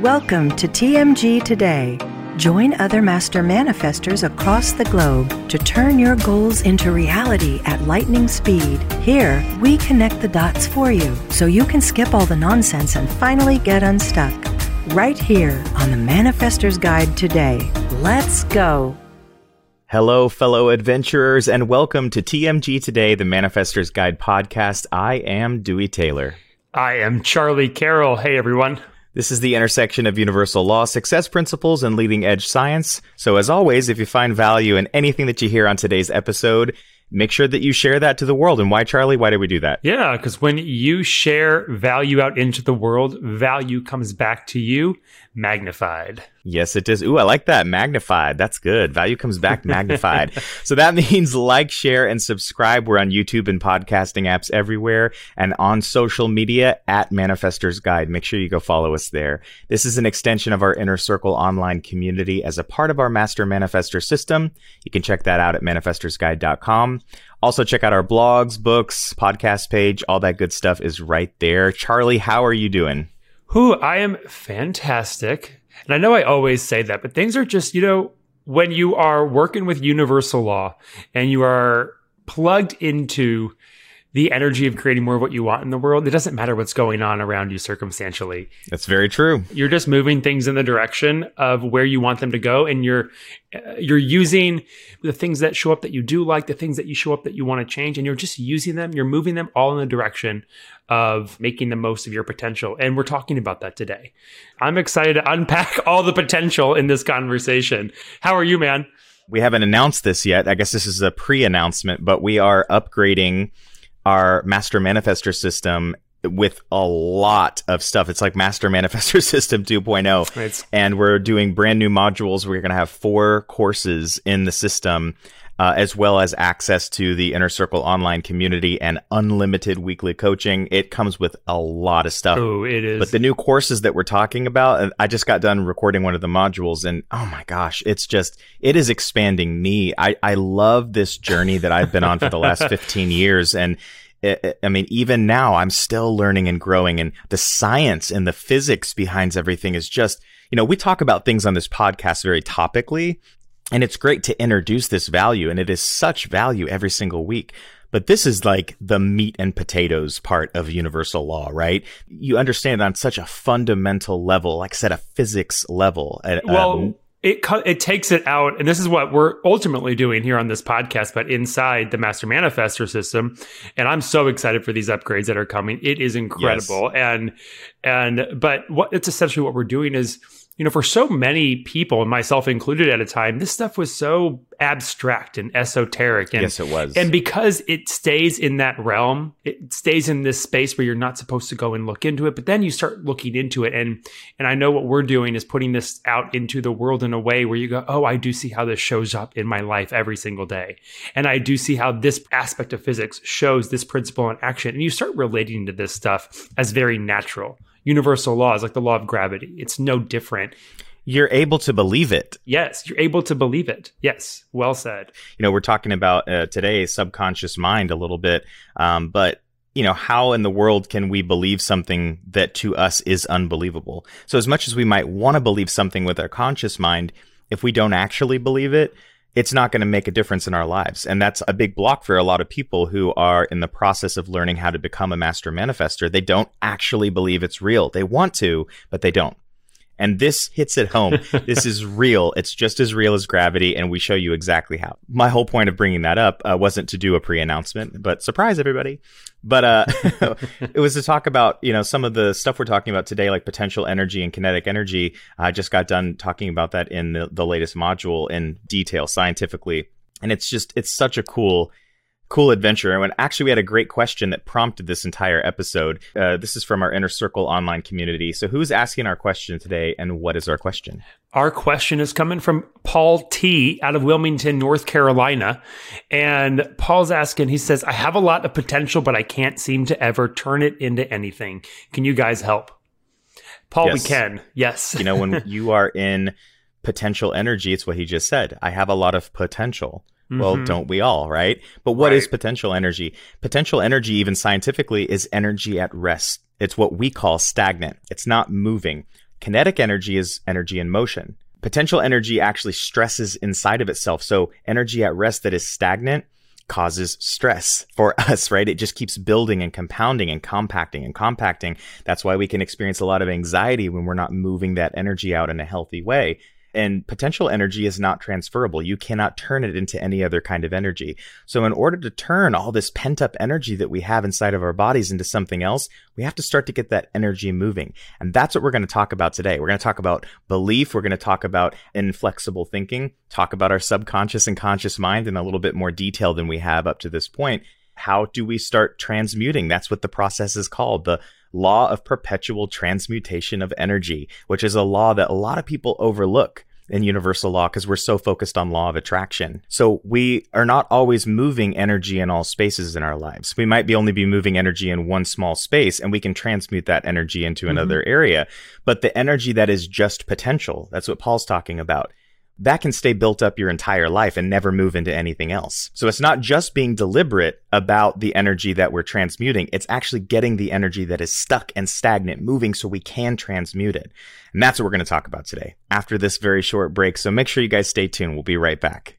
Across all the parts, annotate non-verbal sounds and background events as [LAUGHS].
Welcome to TMG Today. Join other master manifestors across the globe to turn your goals into reality at lightning speed. Here, we connect the dots for you so you can skip all the nonsense and finally get unstuck. Right here on the Manifestor's Guide today. Let's go. Hello, fellow adventurers, and welcome to TMG Today, the Manifestor's Guide podcast. I am Dewey Taylor. I am Charley Carroll. Hey, everyone. This is the intersection of universal law, success principles, and leading edge science. So, as always, if you find value in anything that you hear on today's episode, make sure that you share that to the world. And why, Charley? Why do we do that? Yeah, because when you share value out into the world, value comes back to you magnified. Yes, it does. Ooh, I like that. Magnified. That's good. Value comes back magnified. [LAUGHS] so that [LAUGHS] means like, share, and subscribe. We're on YouTube and podcasting apps everywhere and on social media at Manifestors Guide. Make sure you go follow us there. This is an extension of our Inner Circle online community as a part of our Master Manifestor system. You can check that out at manifestorsguide.com. Also, check out our blogs, books, podcast page. All that good stuff is right there. Charley, how are you doing? Who I am fantastic. And I know I always say that, but things are just, you know, when you are working with universal law and you are plugged into the energy of creating more of what you want in the world, it doesn't matter what's going on around you circumstantially. That's very true. You're just moving things in the direction of where you want them to go, and you're uh, you're using the things that show up that you do like, the things that you show up that you want to change, and you're just using them. You're moving them all in the direction of making the most of your potential, and we're talking about that today. I'm excited to unpack [LAUGHS] all the potential in this conversation. How are you, man? We haven't announced this yet. I guess this is a pre-announcement, but we are upgrading our master manifestor system with a lot of stuff. It's like Master Manifestor [LAUGHS] System 2.0. Right. And we're doing brand new modules. We're going to have four courses in the system, uh, as well as access to the Inner Circle online community and unlimited weekly coaching. It comes with a lot of stuff. Oh, it is. But the new courses that we're talking about, I just got done recording one of the modules and oh my gosh, it's just, it is expanding me. I, I love this journey that I've been on for the last [LAUGHS] 15 years. And I mean, even now, I'm still learning and growing, and the science and the physics behind everything is just, you know, we talk about things on this podcast very topically, and it's great to introduce this value, and it is such value every single week. But this is like the meat and potatoes part of universal law, right? You understand on such a fundamental level, like I said, a physics level. Well, um, it it takes it out, and this is what we're ultimately doing here on this podcast, but inside the Master Manifestor system. And I'm so excited for these upgrades that are coming. It is incredible, yes. and and but what it's essentially what we're doing is you know, for so many people, and myself included at a time, this stuff was so abstract and esoteric. And, yes, it was. And because it stays in that realm, it stays in this space where you're not supposed to go and look into it. But then you start looking into it. And and I know what we're doing is putting this out into the world in a way where you go, oh, I do see how this shows up in my life every single day. And I do see how this aspect of physics shows this principle in action. And you start relating to this stuff as very natural universal laws like the law of gravity. It's no different. You're able to believe it. Yes, you're able to believe it. Yes, well said. You know, we're talking about uh, today subconscious mind a little bit, um, but you know, how in the world can we believe something that to us is unbelievable? So, as much as we might want to believe something with our conscious mind, if we don't actually believe it, it's not going to make a difference in our lives. And that's a big block for a lot of people who are in the process of learning how to become a master manifester. They don't actually believe it's real. They want to, but they don't. And this hits it home. [LAUGHS] this is real. It's just as real as gravity, and we show you exactly how. My whole point of bringing that up uh, wasn't to do a pre-announcement, but surprise everybody. But uh, [LAUGHS] it was to talk about you know some of the stuff we're talking about today, like potential energy and kinetic energy. I just got done talking about that in the, the latest module in detail, scientifically, and it's just it's such a cool cool adventure. And actually, we had a great question that prompted this entire episode. Uh, this is from our Inner Circle online community. So, who's asking our question today, and what is our question? Our question is coming from Paul T out of Wilmington, North Carolina. And Paul's asking, he says, I have a lot of potential, but I can't seem to ever turn it into anything. Can you guys help? Paul, yes. we can. Yes. you know, when [LAUGHS] you are in potential energy, it's what he just said. I have a lot of potential. Mm-hmm. Well, don't we all, right? But what right. is potential energy? Potential energy, even scientifically, is energy at rest. It's what we call stagnant. It's not moving. Kinetic energy is energy in motion. Potential energy actually stresses inside of itself. So energy at rest that is stagnant causes stress for [LAUGHS] us, right? It just keeps building and compounding and compacting and compacting. That's why we can experience a lot of anxiety when we're not moving that energy out in a healthy way and potential energy is not transferable. You cannot turn it into any other kind of energy. So in order to turn all this pent up energy that we have inside of our bodies into something else, we have to start to get that energy moving. And that's what we're going to talk about today. We're going to talk about belief. We're going to talk about inflexible thinking, talk about our subconscious and conscious mind in a little bit more detail than we have up to this point. How do we start transmuting? That's what the process is called. The law of perpetual transmutation of energy, which is a law that a lot of people overlook in universal law because we're so focused on law of attraction. So we are not always moving energy in all spaces in our lives. We might be only be moving energy in one small space and we can transmute that energy into mm-hmm. another area. But the energy that is just potential, that's what Paul's talking about that can stay built up your entire life and never move into anything else. So it's not just being deliberate about the energy that we're transmuting. It's actually getting the energy that is stuck and stagnant moving so we can transmute it. And that's what we're going to talk about today after this very short break. So make sure you guys stay tuned. We'll be right back.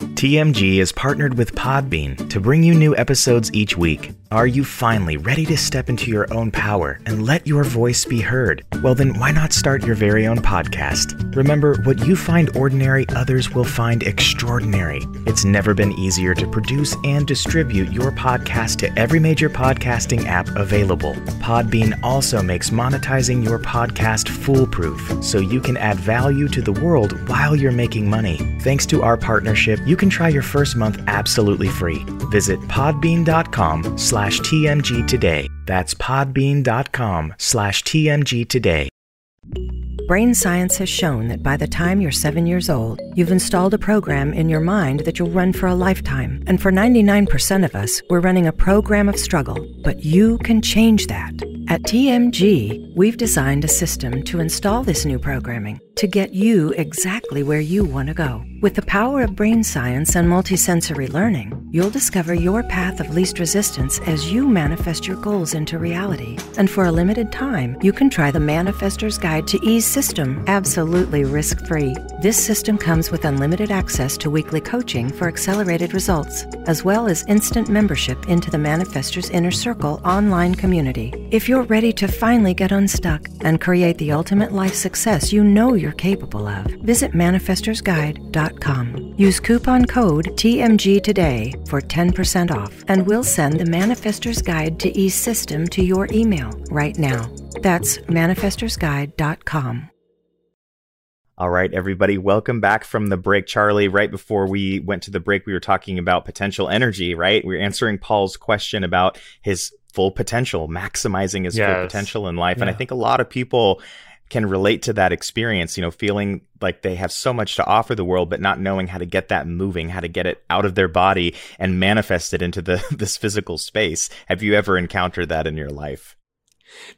TMG is partnered with Podbean to bring you new episodes each week. Are you finally ready to step into your own power and let your voice be heard? Well, then why not start your very own podcast? Remember, what you find ordinary, others will find extraordinary. It's never been easier to produce and distribute your podcast to every major podcasting app available. Podbean also makes monetizing your podcast foolproof so you can add value to the world while you're making money. Thanks to our partnership, you can try your first month absolutely free. Visit podbean.com slash TMG today. That's podbean.com slash TMG today. Brain science has shown that by the time you're seven years old, you've installed a program in your mind that you'll run for a lifetime. And for 99% of us, we're running a program of struggle. But you can change that. At TMG, we've designed a system to install this new programming to get you exactly where you want to go. With the power of brain science and multisensory learning, you'll discover your path of least resistance as you manifest your goals into reality. And for a limited time, you can try the Manifestor's Guide to Ease system absolutely risk free. This system comes with unlimited access to weekly coaching for accelerated results, as well as instant membership into the Manifestor's Inner Circle online community. If you're ready to finally get unstuck and create the ultimate life success you know you're capable of, visit manifestorsguide.com. Use coupon code TMG today for 10% off, and we'll send the Manifestor's Guide to Ease system to your email right now. That's manifestorsguide.com. All right, everybody, welcome back from the break. Charley, right before we went to the break, we were talking about potential energy, right? We are answering Paul's question about his full potential, maximizing his yes. full potential in life. Yeah. And I think a lot of people can relate to that experience, you know, feeling like they have so much to offer the world, but not knowing how to get that moving, how to get it out of their body and manifest it into the [LAUGHS] this physical space. Have you ever encountered that in your life?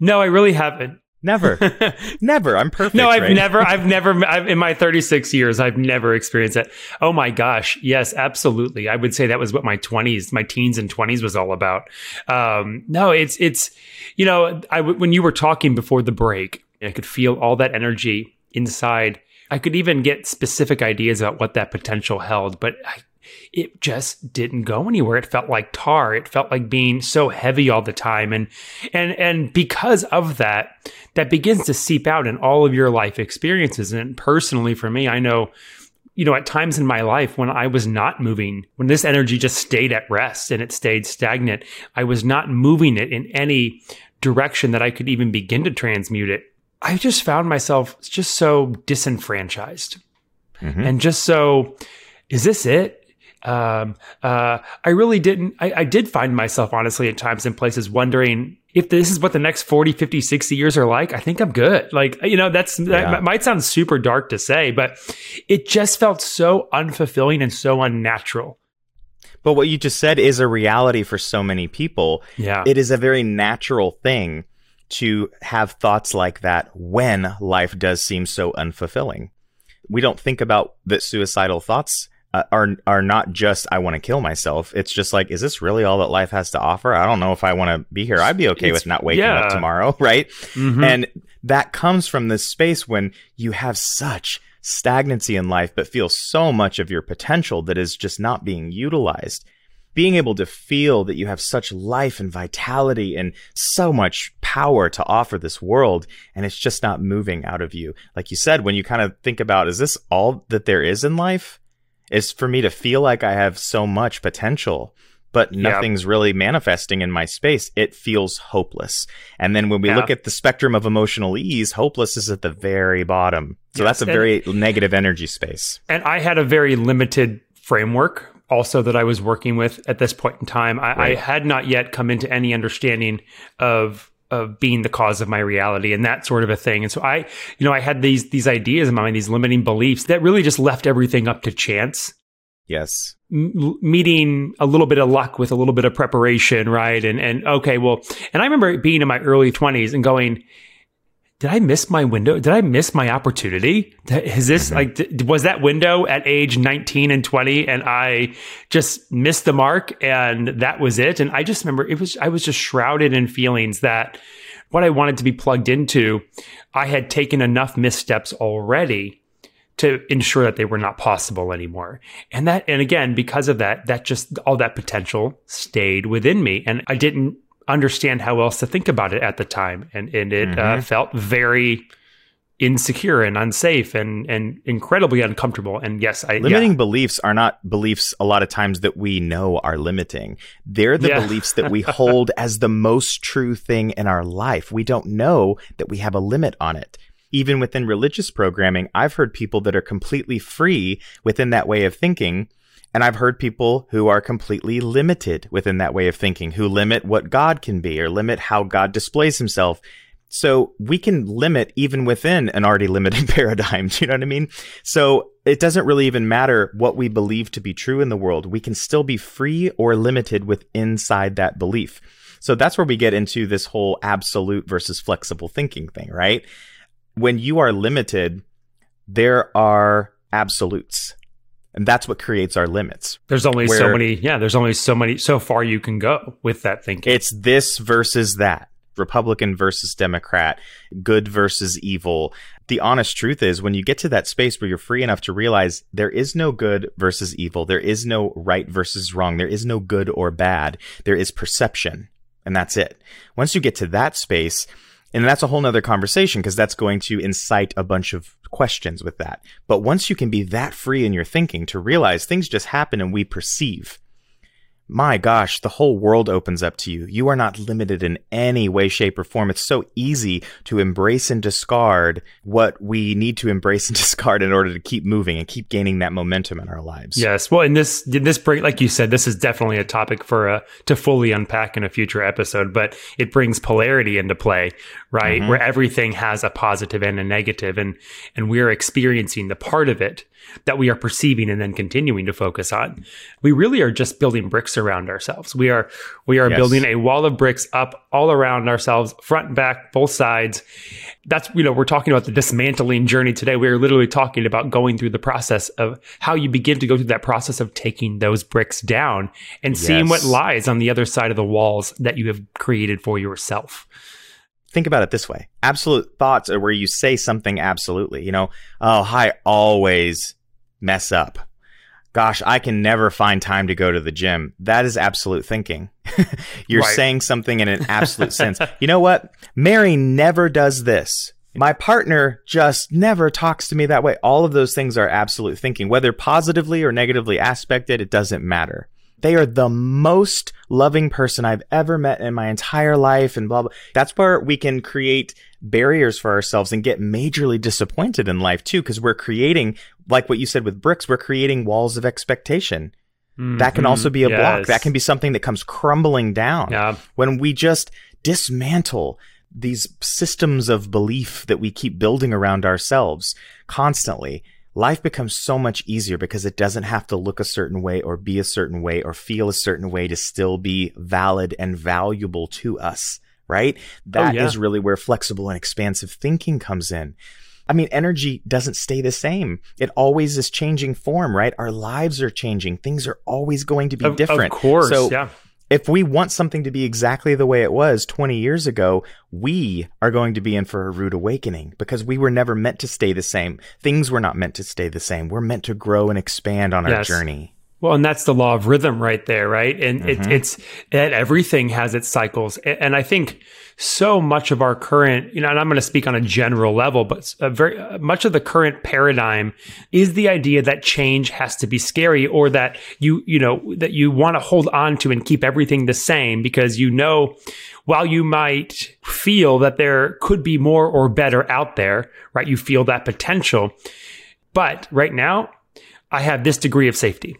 No, I really haven't. Never, [LAUGHS] never. I'm perfect. No, I've right? never, I've never, I've, in my 36 years, I've never experienced that. Oh my gosh. Yes, absolutely. I would say that was what my 20s, my teens and 20s was all about. Um, no, it's, it's, you know, I, when you were talking before the break, I could feel all that energy inside. I could even get specific ideas about what that potential held, but I it just didn't go anywhere. It felt like tar. It felt like being so heavy all the time. And and and because of that, that begins to seep out in all of your life experiences. And personally for me, I know you know, at times in my life when I was not moving, when this energy just stayed at rest and it stayed stagnant, I was not moving it in any direction that I could even begin to transmute it. I just found myself just so disenfranchised mm-hmm. and just so, is this it? Um, uh, I really didn't. I, I, did find myself, honestly, at times and places wondering if this is what the next 40, 50, 60 years are like. I think I'm good. Like, you know, that's, yeah. that might sound super dark to say, but it just felt so unfulfilling and so unnatural. But what you just said is a reality for so many people. Yeah. It is a very natural thing to have thoughts like that when life does seem so unfulfilling. We don't think about that suicidal thoughts are are not just I want to kill myself. It's just like, is this really all that life has to offer? I don't know if I want to be here. I'd be okay it's, with not waking yeah. up tomorrow, [LAUGHS] right? Mm-hmm. And that comes from this space when you have such stagnancy in life, but feel so much of your potential that is just not being utilized. Being able to feel that you have such life and vitality and so much power to offer this world, and it's just not moving out of you. Like you said, when you kind of think about, is this all that there is in life? Is for me to feel like I have so much potential but nothing's yeah. really manifesting in my space, it feels hopeless. And then when we yeah. look at the spectrum of emotional ease, hopeless is at the very bottom. So yes. that's a very and, negative energy space. And I had a very limited framework also that I was working with at this point in time. I, right. I had not yet come into any understanding of of being the cause of my reality and that sort of a thing. And so I, you know, I had these these ideas in my mind, these limiting beliefs that really just left everything up to chance. Yes. M- meeting a little bit of luck with a little bit of preparation, right? And and okay, well, and I remember being in my early 20s and going, did I miss my window? Did I miss my opportunity? Is this mm-hmm. like was that window at age 19 and 20 and I just missed the mark and that was it? And I just remember it was I was just shrouded in feelings that what I wanted to be plugged into, I had taken enough missteps already to ensure that they were not possible anymore. And that, and again, because of that, that just all that potential stayed within me. And I didn't understand how else to think about it at the time. And, and it uh, mm-hmm. uh, felt very insecure and unsafe and, and incredibly uncomfortable. And yes, I, limiting yeah. beliefs are not beliefs a lot of times that we know are limiting. They're the yeah. beliefs that we [LAUGHS] hold as the most true thing in our life. We don't know that we have a limit on it even within religious programming, I've heard people that are completely free within that way of thinking. And I've heard people who are completely limited within that way of thinking, who limit what God can be or limit how God displays himself. So we can limit even within an already limited [LAUGHS] paradigm. Do you know what I mean? So it doesn't really even matter what we believe to be true in the world. We can still be free or limited with inside that belief. So that's where we get into this whole absolute versus flexible thinking thing, right? when you are limited, there are absolutes. And that's what creates our limits. There's only so many, yeah, there's only so many, so far you can go with that thinking. It's this versus that. Republican versus Democrat, good versus evil. The honest truth is, when you get to that space where you're free enough to realize there is no good versus evil, there is no right versus wrong, there is no good or bad, there is perception, and that's it. Once you get to that space, and that's a whole nother conversation because that's going to incite a bunch of questions with that. But once you can be that free in your thinking to realize things just happen and we perceive, my gosh, the whole world opens up to you. You are not limited in any way, shape, or form. It's so easy to embrace and discard what we need to embrace and [LAUGHS] discard in order to keep moving and keep gaining that momentum in our lives. Yes. Well, in this, in this break, like you said, this is definitely a topic for a, to fully unpack in a future episode, but it brings polarity into play, right? Mm-hmm. Where everything has a positive and a negative and, and we're experiencing the part of it that we are perceiving and then continuing to focus on. We really are just building bricks around ourselves. We are we are yes. building a wall of bricks up all around ourselves, front and back, both sides. That's you know, we're talking about the dismantling journey today. We're literally talking about going through the process of how you begin to go through that process of taking those bricks down and yes. seeing what lies on the other side of the walls that you have created for yourself think about it this way absolute thoughts are where you say something absolutely you know oh i always mess up. Gosh, I can never find time to go to the gym. That is absolute thinking. [LAUGHS] You're right. saying something in an absolute [LAUGHS] sense. You know what? Mary never does this. My partner just never talks to me that way. All of those things are absolute thinking. Whether positively or negatively aspected, it doesn't matter. They are the most loving person I've ever met in my entire life and blah, blah. That's where we can create barriers for ourselves and get majorly disappointed in life too, because we're creating, like what you said with bricks, we're creating walls of expectation. Mm-hmm. That can also be a yes. block. That can be something that comes crumbling down. Yeah. When we just dismantle these systems of belief that we keep building around ourselves constantly, life becomes so much easier because it doesn't have to look a certain way or be a certain way or feel a certain way to still be valid and valuable to us right? Oh, that oh, yeah. is really where flexible and expansive thinking comes in. I mean, energy doesn't stay the same. It always is changing form, right? Our lives are changing. Things are always going to be of, different. Of course. So yeah. If we want something to be exactly the way it was 20 years ago, we are going to be in for a rude awakening because we were never meant to stay the same. Things were not meant to stay the same. We're meant to grow and expand on our Yes. journey. Well, and that's the law of rhythm right there, right? And it, Mhm. it's that everything has its cycles. And I think so much of our current, you know, and I'm going to speak on a general level, but a very uh, much of the current paradigm is the idea that change has to be scary or that you, you know, that you want to hold on to and keep everything the same because you know, while you might feel that there could be more or better out there, right? You feel that potential. But right now, I have this degree of safety.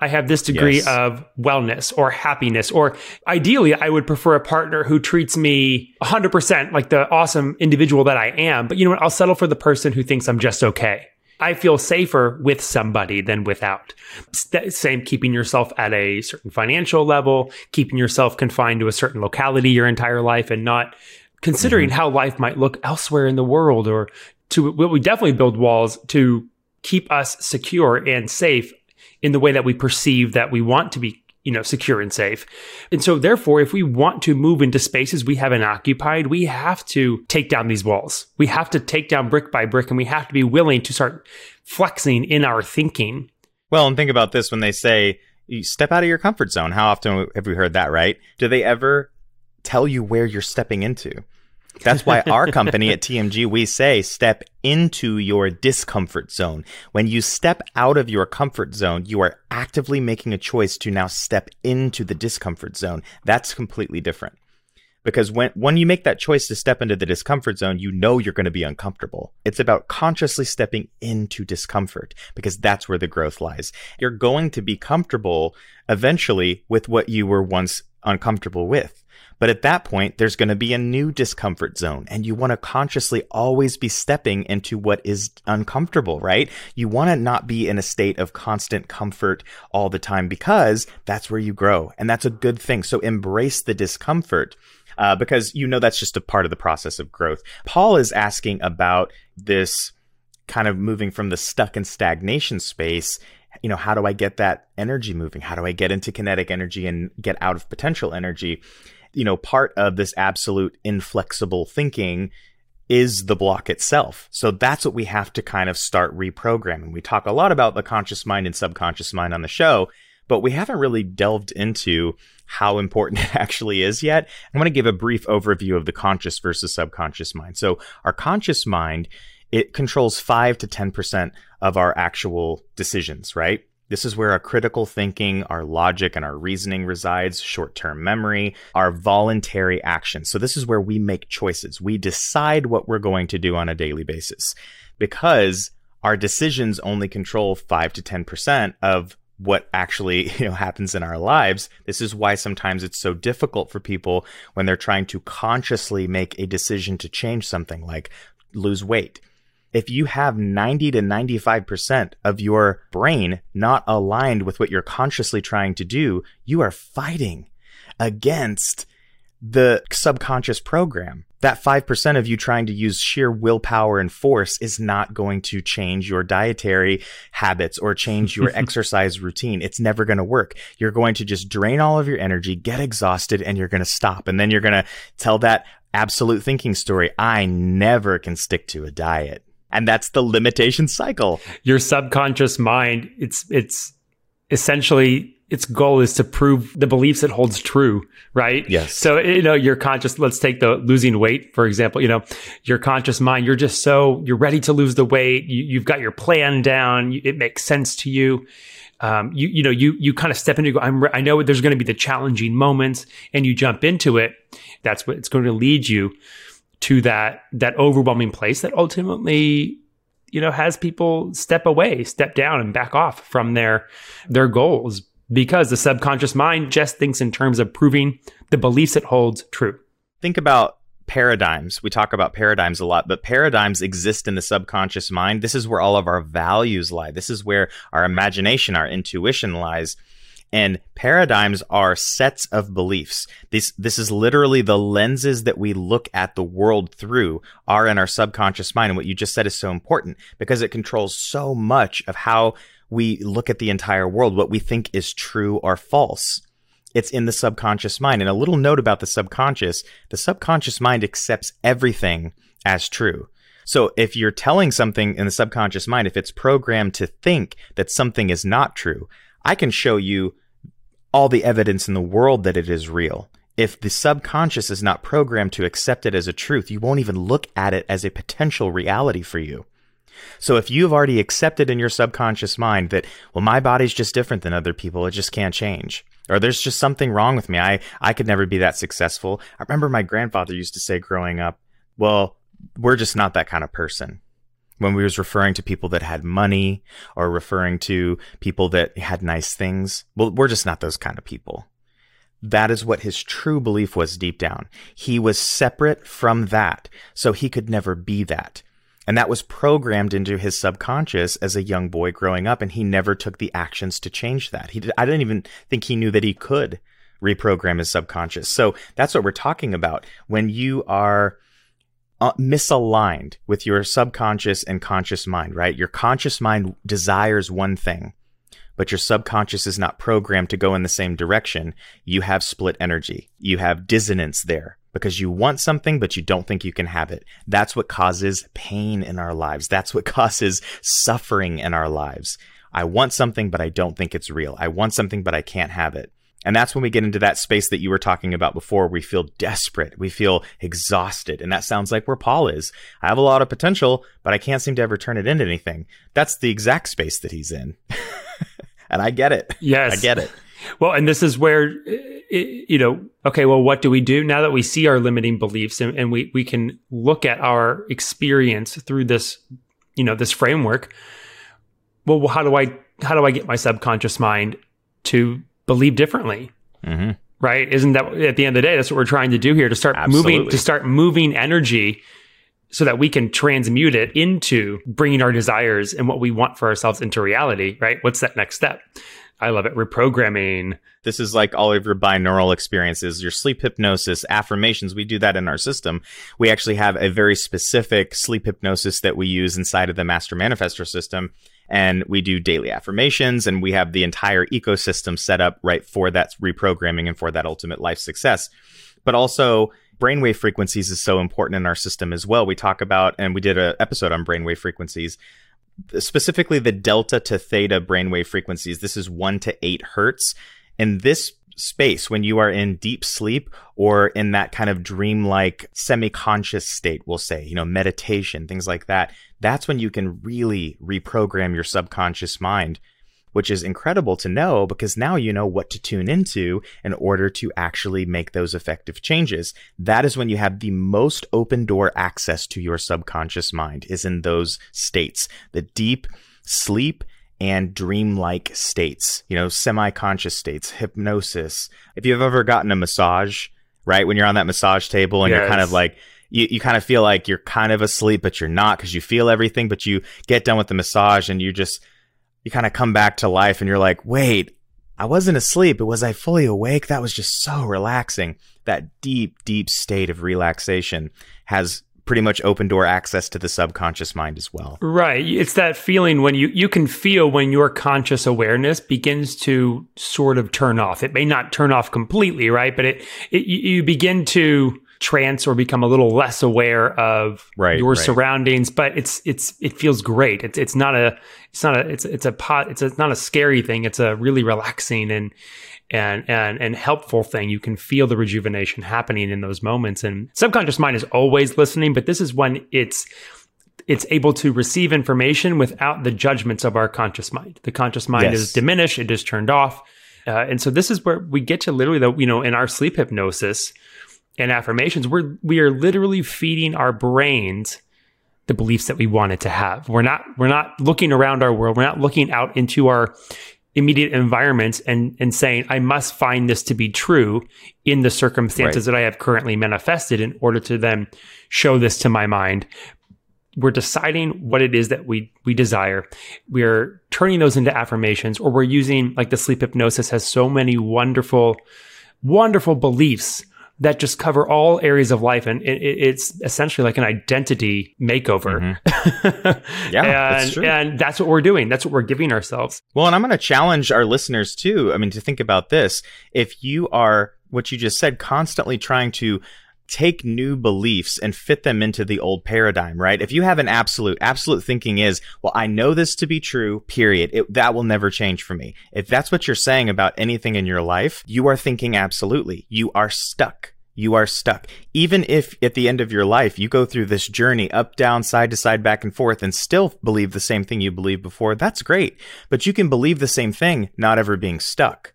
I have this degree Yes. of wellness or happiness, or ideally, I would prefer a partner who treats me 100% like the awesome individual that I am. But you know what? I'll settle for the person who thinks I'm just okay. I feel safer with somebody than without. Same, keeping yourself at a certain financial level, keeping yourself confined to a certain locality your entire life, and not considering mm-hmm. how life might look elsewhere in the world or to what we definitely build walls to keep us secure and safe in the way that we perceive that we want to be you know secure and safe and so therefore if we want to move into spaces we haven't occupied we have to take down these walls we have to take down brick by brick and we have to be willing to start flexing in our thinking Well, and think about this when they say you step out of your comfort zone. How often have we heard that, right? Do they ever tell you where you're stepping into? That's why our [LAUGHS] company at TMG, we say step into your discomfort zone. When you step out of your comfort zone, you are actively making a choice to now step into the discomfort zone. That's completely different. Because when, when you make that choice to step into the discomfort zone, you know you're going to be uncomfortable. It's about consciously stepping into discomfort because that's where the growth lies. You're going to be comfortable eventually with what you were once uncomfortable with. But at that point, there's going to be a new discomfort zone and you want to consciously always be stepping into what is uncomfortable, right? You want to not be in a state of constant comfort all the time because that's where you grow and that's a good thing. So embrace the discomfort. Uh, because you know that's just a part of the process of growth. Paul is asking about this kind of moving from the stuck and stagnation space you know how do i get that energy moving how do i get into kinetic energy and get out of potential energy you know part of this absolute inflexible thinking is the block itself so that's what we have to kind of start reprogramming we talk a lot about the conscious mind and subconscious mind on the show but we haven't really delved into how important [LAUGHS] it actually is yet. I'm going to give a brief overview of the conscious versus subconscious mind. So, our conscious mind, it controls 5 to 10% of our actual decisions, right? This is where our critical thinking, our logic, and our reasoning resides, short term memory, our voluntary action. So, this is where we make choices. We decide what we're going to do on a daily basis because our decisions only control 5 to 10% of what actually [LAUGHS] you know happens in our lives this is why sometimes it's so difficult for people when they're trying to consciously make a decision to change something like lose weight if you have 90 to 95% of your brain not aligned with what you're consciously trying to do you are fighting against the subconscious program that 5% of you trying to use sheer willpower and force is not going to change your dietary habits or change your [LAUGHS] exercise routine. It's never going to work. You're going to just drain all of your energy, get exhausted, and you're going to stop. And then you're going to tell that absolute thinking story. I never can stick to a diet. And that's the limitation cycle. your subconscious mind it's it's essentially its goal is to prove the beliefs it holds true right? Yes. so you know your conscious let's take the losing weight for example you know your conscious mind you're just so you're ready to lose the weight. You, you've got your plan down. You, it makes sense to you. Um, you you know you you kind of step into go I'm re- I know there's going to be the challenging moments and you jump into it. That's what it's going to lead you to that that overwhelming place that ultimately you know has people step away step down and back off from their their goals because the subconscious mind just thinks in terms of proving the beliefs it holds true think about paradigms. We talk about paradigms a lot, but paradigms exist in the subconscious mind. This is where all of our values lie. This is where our imagination, our intuition lies. And paradigms are sets of beliefs. This this is literally the lenses that we look at the world through are in our subconscious mind. And what you just said is so important because it controls so much of how we look at the entire world, what we think is true or false It's in the subconscious mind. And a little note about the subconscious the subconscious mind accepts everything as true. So if you're telling something in the subconscious mind, if it's programmed to think that something is not true, I can show you all the evidence in the world that it is real. If the subconscious is not programmed to accept it as a truth, you won't even look at it as a potential reality for you. So if you've already accepted in your subconscious mind that, well, my body's just different than other people, it just can't change. Or there's just something wrong with me. I, I could never be that successful. I remember my grandfather used to say growing up, well, we're just not that kind of person. When we was referring to people that had money or referring to people that had nice things. Well, we're just not those kind of people. That is what his true belief was deep down. He was separate from that, so he could never be that. And that was programmed into his subconscious as a young boy growing up, and he never took the actions to change that. He did, I didn't even think he knew that he could reprogram his subconscious. So that's what we're talking about. When you are uh, misaligned with your subconscious and conscious mind, right? Your conscious mind desires one thing, but your subconscious is not programmed to go in the same direction. You have split energy. You have dissonance there because you want something, but you don't think you can have it. That's what causes pain in our lives. That's what [LAUGHS] causes suffering in our lives. I want something, but I don't think it's real. I want something, but I can't have it. And that's when we get into that space that you were talking about before. We feel desperate. We feel exhausted. And that sounds like where Paul is. I have a lot of potential, but I can't seem to ever turn it into anything. That's the exact space that he's in. [LAUGHS] and I get it. Yes. I get it. Well, and this is where, you know, okay, well, what do we do now that we see our limiting beliefs and, and we, we can look at our experience through this, you know, this framework? Well, how do I, how do I get my subconscious mind to believe differently? Mm-hmm. Right? Isn't that at the end of the day, that's what we're trying to do here to start Absolutely. moving, to start moving energy so that we can transmute it into bringing our desires and what we want for ourselves into reality, right? What's that next step? I love it. Reprogramming. This is like all of your binaural experiences, your sleep hypnosis, affirmations. We do that in our system. We actually have a very specific sleep hypnosis that we use inside of the Master Manifestor system. And we do daily affirmations and we have the entire ecosystem set up right for that reprogramming and for that ultimate life success. But also, brainwave frequencies is so important in our system as well. We talk about, and we did an episode on brainwave frequencies specifically the delta to theta brainwave frequencies. This is one to eight hertz. And this space, when you are in deep sleep or in that kind of dreamlike semi-conscious state, we'll say, you know, meditation, things like that, that's when you can really reprogram your subconscious mind which is incredible to know because now you know what to tune into in order to actually make those effective changes. That is when you have the most open door access to your subconscious mind is in those states, the deep sleep and dreamlike states, you know, semi-conscious states, hypnosis. If you've ever gotten a massage, right? When you're on that massage table and yes. you're kind of like, you, you kind of feel like you're kind of asleep, but you're not because you feel everything, but you get done with the massage and you just you kind of come back to life and you're like, wait, I wasn't asleep. But was I fully awake? That was just so relaxing. That deep, deep state of relaxation has pretty much open door access to the subconscious mind as well. Right. It's that feeling when you you can feel when your conscious awareness begins to sort of turn off. It may not turn off completely, right? But it, it you begin to trance or become a little less aware of right, your right. surroundings but it's it's it feels great it's it's not a it's not a it's it's a pot it's a, it's not a scary thing it's a really relaxing and and and and helpful thing you can feel the rejuvenation happening in those moments and subconscious mind is always listening but this is when it's it's able to receive information without the judgments of our conscious mind the conscious mind yes. is diminished it is turned off uh, and so this is where we get to literally the you know in our sleep hypnosis and affirmations, we're we are literally feeding our brains the beliefs that we wanted to have. We're not we're not looking around our world. We're not looking out into our immediate environments and and saying I must find this to be true in the circumstances right. that I have currently manifested in order to then show this to my mind. We're deciding what it is that we we desire. We're turning those into affirmations or we're using like the sleep hypnosis has so many wonderful wonderful beliefs that just cover all areas of life. And it, it's essentially like an identity makeover. Mm-hmm. [LAUGHS] yeah, and, that's true. and that's what we're doing. That's what we're giving ourselves. Well, and I'm going to challenge our listeners too. I mean, to think about this. If you are what you just said, constantly trying to take new beliefs and fit them into the old paradigm, right? If you have an absolute, absolute thinking is, well, I know this to be true, period. It, that will never change for me. If that's what you're saying about anything in your life, you are thinking absolutely. You are stuck. You are stuck. Even if at the end of your life you go through this journey up, down, side to side, back and forth and still believe the same thing you believed before, that's great. But you can believe the same thing, not ever being stuck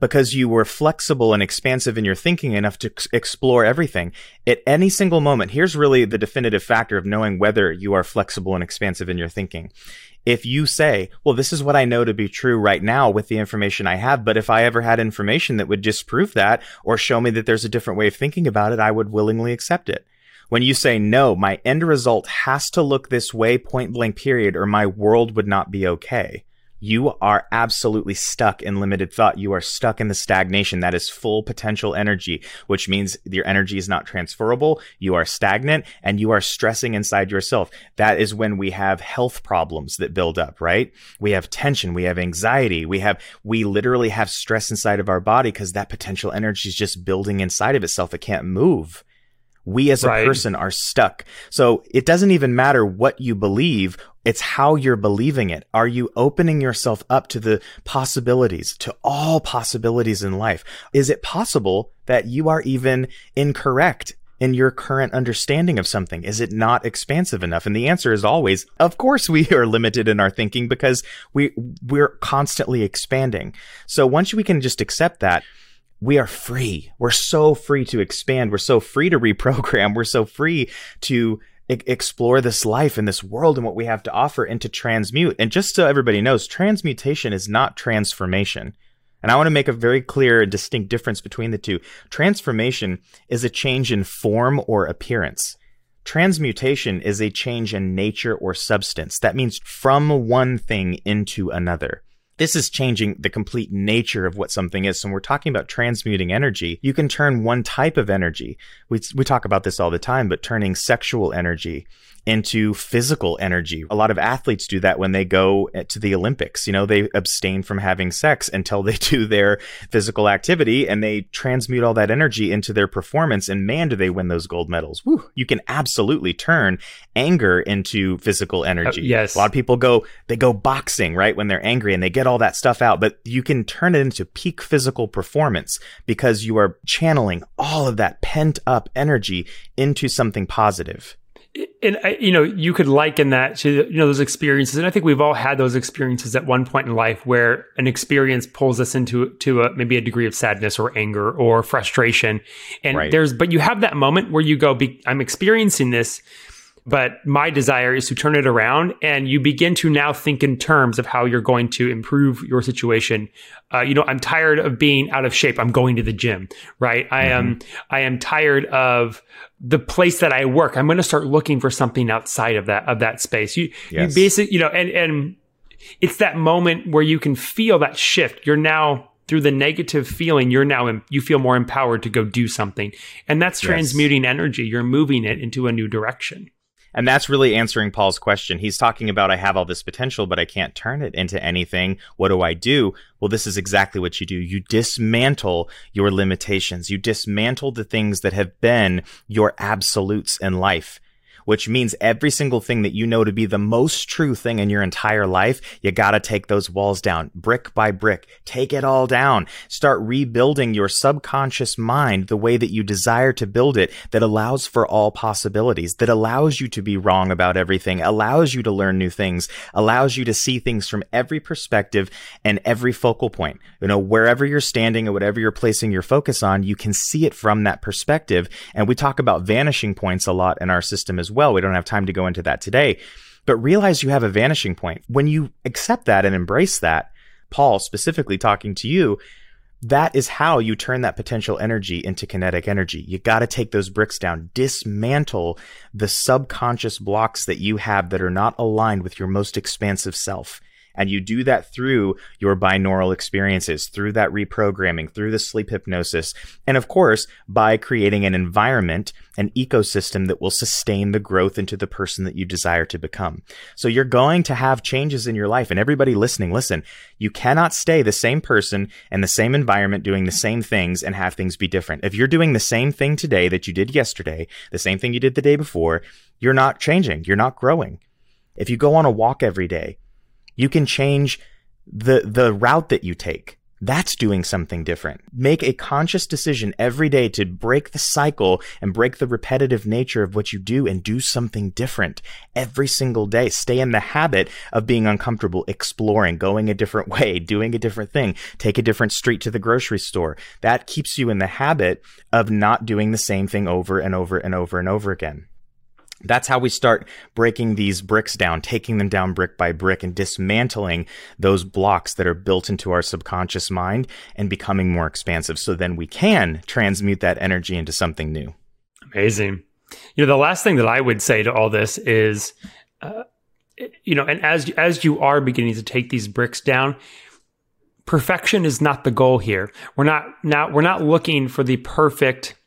because you were flexible and expansive in your thinking enough to ex- explore everything at any single moment. Here's really the definitive factor of knowing whether you are flexible and expansive in your thinking. If you say, well, this is what I know to be true right now with the information I have, but if I ever had information that would disprove that or show me that there's a different way of thinking about it, I would willingly accept it. When you say, no, my end result has to look this way, point blank period, or my world would not be okay you are absolutely stuck in limited thought. You are stuck in the stagnation. That is full potential energy, which means your energy is not transferable. You are stagnant and you are stressing inside yourself. That is when we have health problems that build up, right? We have tension. We have anxiety. We have, we literally have stress inside of our body because that potential energy is just building inside of itself. It can't move. We as a right. person are stuck. So it doesn't even matter what you believe. It's how you're believing it. Are you opening yourself up to the possibilities, to all possibilities in life? Is it possible that you are even incorrect in your current understanding of something? Is it not expansive enough? And the answer is always, of course, we [LAUGHS] are limited in our thinking because we, we're constantly expanding. So once we can just accept that, we are free. We're so free to expand. We're so free to reprogram. [LAUGHS] We're so free to I- explore this life and this world and what we have to offer and to transmute. And just so everybody knows, transmutation is not transformation. And I want to make a very clear, and distinct difference between the two. Transformation is a change in form or appearance. Transmutation is a change in nature or substance. That means from one thing into another. This is changing the complete nature of what something is. So when we're talking about transmuting energy, you can turn one type of energy. We, we talk about this all the time, but turning sexual energy into physical energy. A lot of athletes do that when they go to the Olympics. You know, they abstain from having sex until they [LAUGHS] do their physical activity and they transmute all that energy into their performance. And man, do they win those gold medals. Woo. You can absolutely turn anger into physical energy. Uh, yes. A lot of people go, they go boxing, right? When they're angry and they get all that stuff out, but you can turn it into peak physical performance because you are channeling all of that pent up energy into something positive and you know you could liken that to you know those experiences. And i think we've all had those experiences at one point in life where an experience pulls us into to a, maybe a degree of sadness or anger or frustration. And right. there's but you have that moment where you go i'm experiencing this but my desire is to turn it around and you begin to now think in terms of how you're going to improve your situation. Uh, you know i'm tired of being out of shape. I'm going to the gym right? I mm-hmm. am i am tired of the place that i work. I'm going to start looking for something outside of that of that space. You yes. you basically you know and and it's that moment where you can feel that shift. You're now through the negative feeling you're now in, you feel more empowered to go do something. And that's transmuting yes. energy. You're moving it into a new direction and that's really answering Paul's question. He's talking about, I have all this potential, but I can't turn it into anything. What do I do? Well, this is exactly what you do. You dismantle your limitations. You dismantle the things that have been your absolutes in life which means every single thing that you know to be the most true thing in your entire life, you gotta take those walls down brick by brick. Take it all down. Start rebuilding your subconscious mind the way that you desire to build it that allows for all possibilities, that allows you to be wrong about everything, allows you to learn new things, allows you to see things from every perspective and every focal point. You know, wherever you're standing or whatever you're placing your focus on, you can see it from that perspective. And we talk about vanishing points a lot in our system as well well. We don't have time to go into that today, but realize you have a vanishing point. When you accept that and embrace that, Paul specifically talking to you, that is how you turn that potential energy into kinetic energy. You got to take those bricks down, dismantle the subconscious blocks that you have that are not aligned with your most expansive self. And you do that through your binaural experiences, through that reprogramming, through the sleep hypnosis, and of course, by creating an environment, an ecosystem that will sustain the growth into the person that you desire to become. So you're going to have changes in your life. And everybody listening, listen, you cannot stay the same person and the same environment doing the same things and have things be different. If you're doing the same thing today that you did yesterday, the same thing you did the day before, you're not changing. You're not growing. If you go on a walk every day, you can change the, the route that you take. That's doing something different. Make a conscious decision every day to break the cycle and break the repetitive nature of what you do and do something different every single day. Stay in the habit of being uncomfortable, exploring, going a different [LAUGHS] way, doing a different thing, take a different street to the grocery store. That keeps you in the habit of not doing the same thing over and over and over and over again. That's how we start breaking these bricks down, taking them down brick by brick and dismantling those blocks that are built into our subconscious mind and becoming more expansive. So then we can transmute that energy into something new. Amazing. You know, the last thing that I would say to all this is, uh, you know, and as as you are beginning to take these bricks down, perfection is not the goal here. We're not now we're not looking for the perfect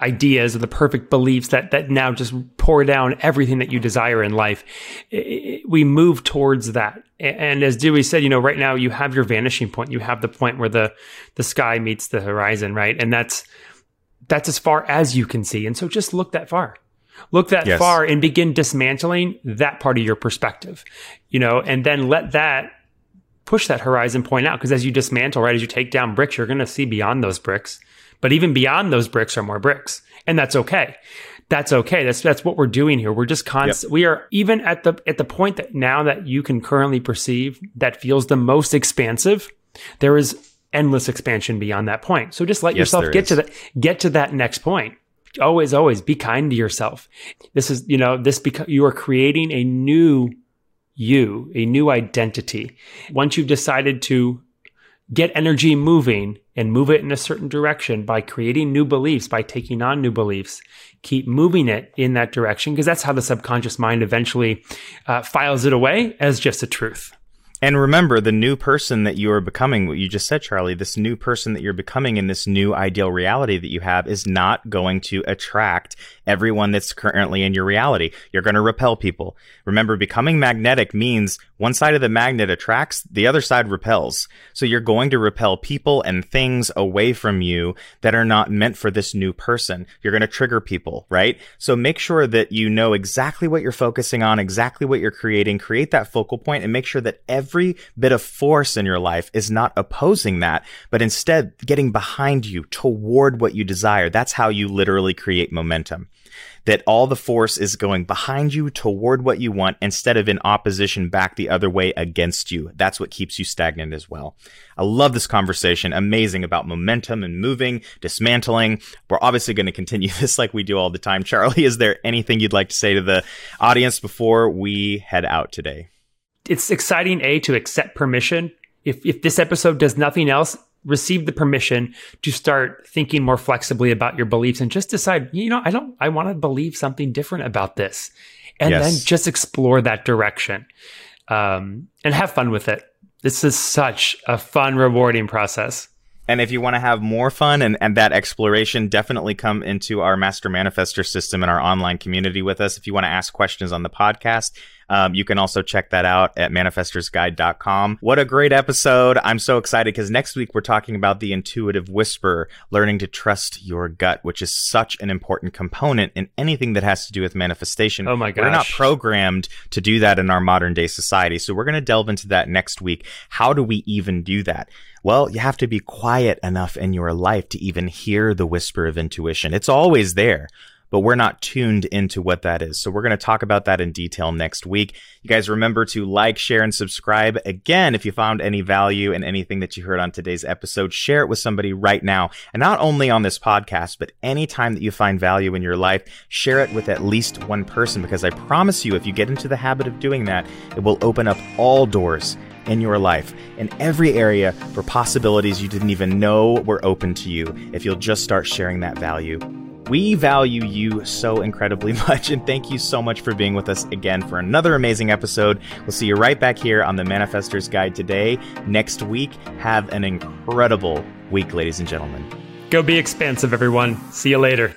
ideas or the perfect beliefs that that now just pour down everything that you desire in life. we move towards that. And as Dewey said, you know, right now you have your vanishing point. You have the point where the the sky meets the horizon, right? And that's that's as far as you can see. And so just look that far. Look that yes. far and begin dismantling that part of your perspective. You know, and then let that push that horizon point out because as you dismantle, right, as you take down bricks, you're going to see beyond those bricks but even beyond those bricks are more bricks. And that's okay. That's okay. That's that's what we're doing here. We're just constant. Yep. We are even at the at the point that now that you can currently perceive that feels the most expansive. There is endless expansion beyond that point. So just let yes, yourself get is. to that get to that next point. Always, always be kind to yourself. This is, you know, this because you are creating a new you, a new identity. Once you've decided to get energy moving and move it in a certain direction by creating new beliefs, by taking on new beliefs. Keep moving it in that direction because that's how the subconscious mind eventually uh, files it away as just a truth. And remember, the new person that you are becoming, what you just said, Charley, this new person that you're becoming in this new ideal reality that you have is not going to attract everyone that's currently in your reality. You're going to repel people. Remember, becoming magnetic means one side of the magnet attracts, the other side repels. So you're going to repel people and things away from you that are not meant for this new person. You're going to trigger people, right? So make sure that you know exactly what you're focusing on, exactly what you're creating, create that focal point and make sure that every bit of force in your life is not opposing that, but instead getting behind you toward what you desire. That's how you literally create momentum that all the force is going behind you toward what you want instead of in opposition back the other way against you. That's what keeps you stagnant as well. I love this conversation. Amazing about momentum and moving, dismantling. We're obviously going to continue [LAUGHS] this like we do all the time. Charley, is there anything you'd like to say to the audience before we head out today? It's exciting, A, to accept permission. If, if this episode does nothing else, receive the permission to start thinking more flexibly about your beliefs and just decide, you know, I don't, I want to believe something different about this. And yes. then just explore that direction um, and have fun with it. This is such a fun, rewarding process. And if you want to have more fun and, and that exploration, definitely come into our Master Manifestor system and our online community with us. If you want to ask questions on the podcast, um, you can also check that out at manifestorsguide.com. What a great episode. I'm so excited because next week we're talking about the intuitive whisper, learning to trust your gut, which is such an important component in anything that has to do with manifestation. Oh my gosh. We're not programmed to do that in our modern day society. So we're going to delve into that next week. How do we even do that? Well, you have to be quiet enough in your life to even hear the whisper of intuition. It's always there but we're not tuned into what that is. So we're going to talk about that in detail next week. You guys remember to like, share, and subscribe. Again, if you found any value in anything that you heard on today's episode, share it with somebody right now. And not only on this podcast, but anytime that you find value in your life, share it with at least one person because I promise you, if you get into the habit of doing that, it will open up all doors in your life in every area for possibilities you didn't even know were open to you if you'll just start sharing that value. We value you so incredibly [LAUGHS] much, and thank you so much for being with us again for another amazing episode. We'll see you right back here on the Manifestor's Guide today. Next week, have an incredible week, ladies and gentlemen. Go be expansive, everyone. See you later.